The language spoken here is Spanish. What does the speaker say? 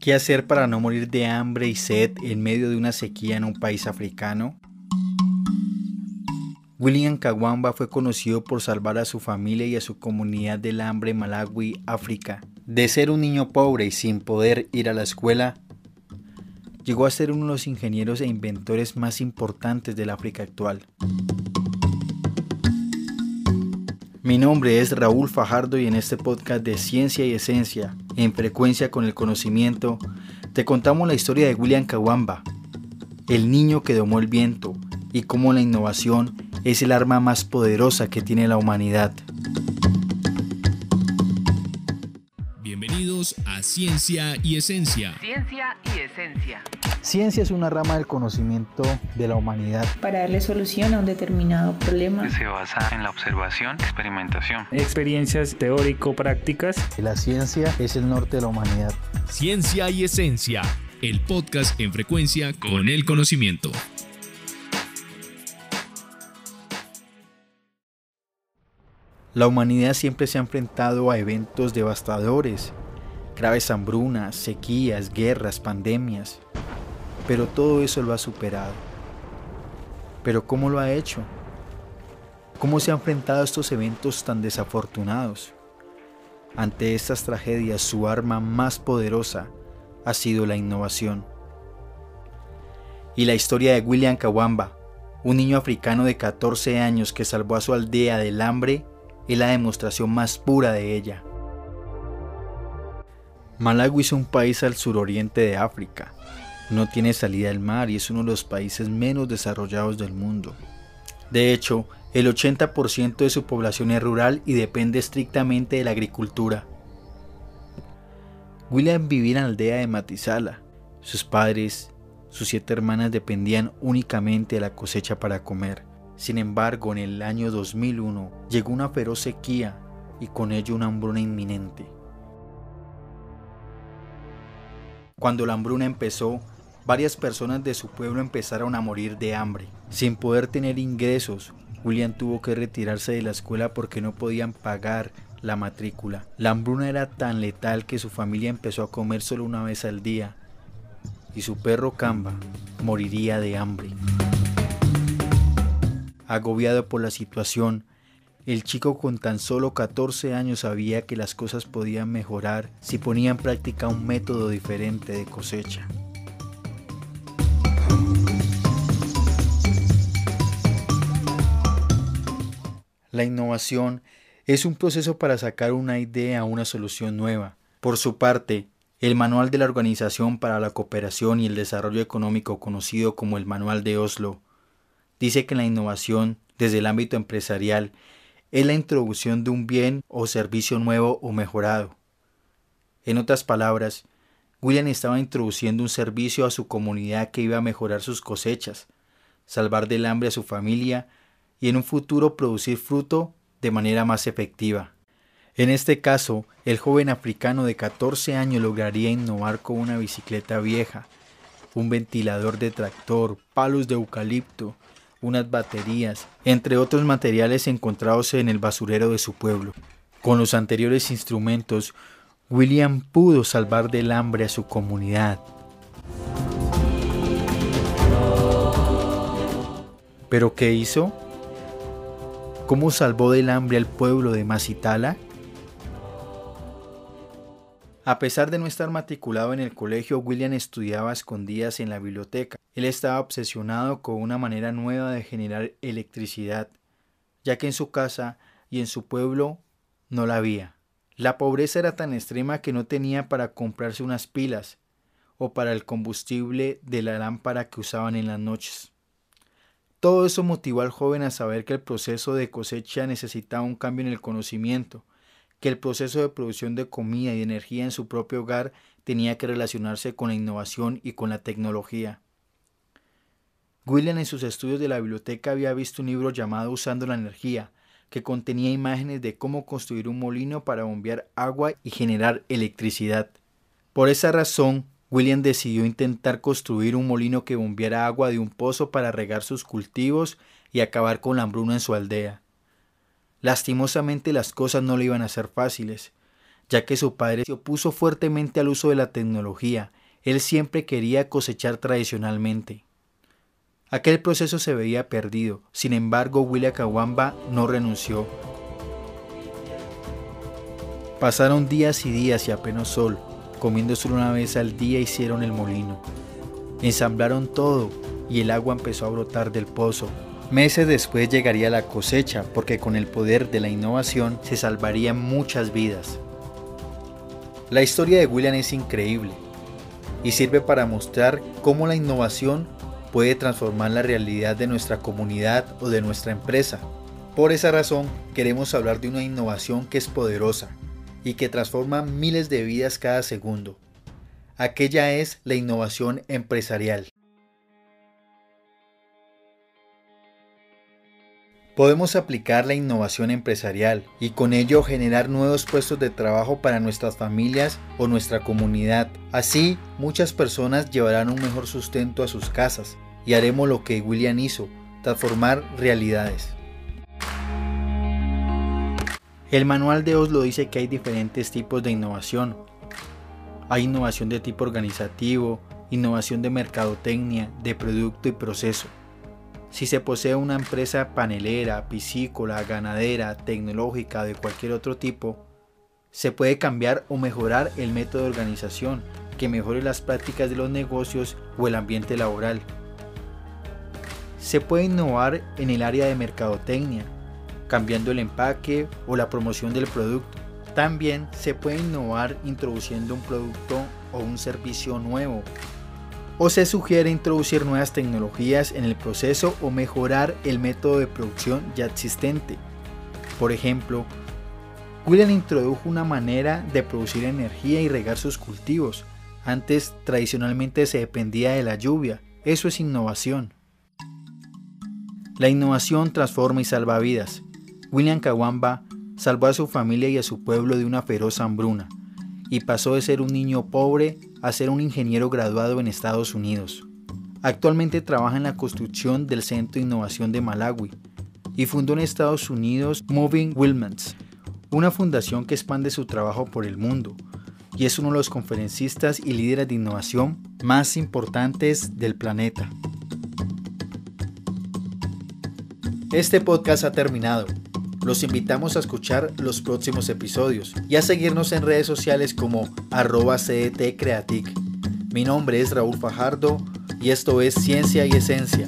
¿Qué hacer para no morir de hambre y sed en medio de una sequía en un país africano? William Kawamba fue conocido por salvar a su familia y a su comunidad del hambre Malawi, África. De ser un niño pobre y sin poder ir a la escuela, llegó a ser uno de los ingenieros e inventores más importantes del África actual. Mi nombre es Raúl Fajardo y en este podcast de Ciencia y Esencia, en frecuencia con el conocimiento, te contamos la historia de William Kawamba, el niño que domó el viento y cómo la innovación es el arma más poderosa que tiene la humanidad. Bienvenidos a Ciencia y Esencia. Ciencia y Esencia. Ciencia es una rama del conocimiento de la humanidad. Para darle solución a un determinado problema. Se basa en la observación, experimentación. Experiencias teórico-prácticas. La ciencia es el norte de la humanidad. Ciencia y Esencia, el podcast en frecuencia con el conocimiento. La humanidad siempre se ha enfrentado a eventos devastadores, graves hambrunas, sequías, guerras, pandemias, pero todo eso lo ha superado. Pero ¿cómo lo ha hecho? ¿Cómo se ha enfrentado a estos eventos tan desafortunados? Ante estas tragedias su arma más poderosa ha sido la innovación. Y la historia de William Kawamba, un niño africano de 14 años que salvó a su aldea del hambre es la demostración más pura de ella. Malawi es un país al suroriente de África. No tiene salida al mar y es uno de los países menos desarrollados del mundo. De hecho, el 80% de su población es rural y depende estrictamente de la agricultura. William vivía en la aldea de Matizala. Sus padres, sus siete hermanas dependían únicamente de la cosecha para comer. Sin embargo, en el año 2001 llegó una feroz sequía y con ello una hambruna inminente. Cuando la hambruna empezó, varias personas de su pueblo empezaron a morir de hambre. Sin poder tener ingresos, William tuvo que retirarse de la escuela porque no podían pagar la matrícula. La hambruna era tan letal que su familia empezó a comer solo una vez al día y su perro Camba moriría de hambre. Agobiado por la situación, el chico con tan solo 14 años sabía que las cosas podían mejorar si ponía en práctica un método diferente de cosecha. La innovación es un proceso para sacar una idea a una solución nueva. Por su parte, el Manual de la Organización para la Cooperación y el Desarrollo Económico, conocido como el Manual de Oslo, dice que la innovación desde el ámbito empresarial es la introducción de un bien o servicio nuevo o mejorado. En otras palabras, William estaba introduciendo un servicio a su comunidad que iba a mejorar sus cosechas, salvar del hambre a su familia y en un futuro producir fruto de manera más efectiva. En este caso, el joven africano de 14 años lograría innovar con una bicicleta vieja, un ventilador de tractor, palos de eucalipto, unas baterías, entre otros materiales encontrados en el basurero de su pueblo. Con los anteriores instrumentos, William pudo salvar del hambre a su comunidad. ¿Pero qué hizo? ¿Cómo salvó del hambre al pueblo de Masitala? A pesar de no estar matriculado en el colegio, William estudiaba escondidas en la biblioteca. Él estaba obsesionado con una manera nueva de generar electricidad, ya que en su casa y en su pueblo no la había. La pobreza era tan extrema que no tenía para comprarse unas pilas o para el combustible de la lámpara que usaban en las noches. Todo eso motivó al joven a saber que el proceso de cosecha necesitaba un cambio en el conocimiento, que el proceso de producción de comida y energía en su propio hogar tenía que relacionarse con la innovación y con la tecnología. William en sus estudios de la biblioteca había visto un libro llamado Usando la energía, que contenía imágenes de cómo construir un molino para bombear agua y generar electricidad. Por esa razón, William decidió intentar construir un molino que bombeara agua de un pozo para regar sus cultivos y acabar con la hambruna en su aldea. Lastimosamente las cosas no le iban a ser fáciles, ya que su padre se opuso fuertemente al uso de la tecnología. Él siempre quería cosechar tradicionalmente. Aquel proceso se veía perdido, sin embargo William Kawamba no renunció. Pasaron días y días y apenas sol, comiendo solo una vez al día hicieron el molino. Ensamblaron todo y el agua empezó a brotar del pozo. Meses después llegaría la cosecha porque con el poder de la innovación se salvarían muchas vidas. La historia de William es increíble y sirve para mostrar cómo la innovación puede transformar la realidad de nuestra comunidad o de nuestra empresa. Por esa razón queremos hablar de una innovación que es poderosa y que transforma miles de vidas cada segundo. Aquella es la innovación empresarial. Podemos aplicar la innovación empresarial y con ello generar nuevos puestos de trabajo para nuestras familias o nuestra comunidad. Así, muchas personas llevarán un mejor sustento a sus casas y haremos lo que William hizo, transformar realidades. El manual de Oslo dice que hay diferentes tipos de innovación. Hay innovación de tipo organizativo, innovación de mercadotecnia, de producto y proceso. Si se posee una empresa panelera, piscícola, ganadera, tecnológica de cualquier otro tipo, se puede cambiar o mejorar el método de organización que mejore las prácticas de los negocios o el ambiente laboral. Se puede innovar en el área de mercadotecnia, cambiando el empaque o la promoción del producto. También se puede innovar introduciendo un producto o un servicio nuevo o se sugiere introducir nuevas tecnologías en el proceso o mejorar el método de producción ya existente. Por ejemplo, William introdujo una manera de producir energía y regar sus cultivos. Antes tradicionalmente se dependía de la lluvia. Eso es innovación. La innovación transforma y salva vidas. William Kawamba salvó a su familia y a su pueblo de una feroz hambruna y pasó de ser un niño pobre a ser un ingeniero graduado en Estados Unidos. Actualmente trabaja en la construcción del Centro de Innovación de Malawi y fundó en Estados Unidos Moving Wilmans, una fundación que expande su trabajo por el mundo y es uno de los conferencistas y líderes de innovación más importantes del planeta. Este podcast ha terminado. Los invitamos a escuchar los próximos episodios y a seguirnos en redes sociales como arroba Creatic. Mi nombre es Raúl Fajardo y esto es Ciencia y Esencia.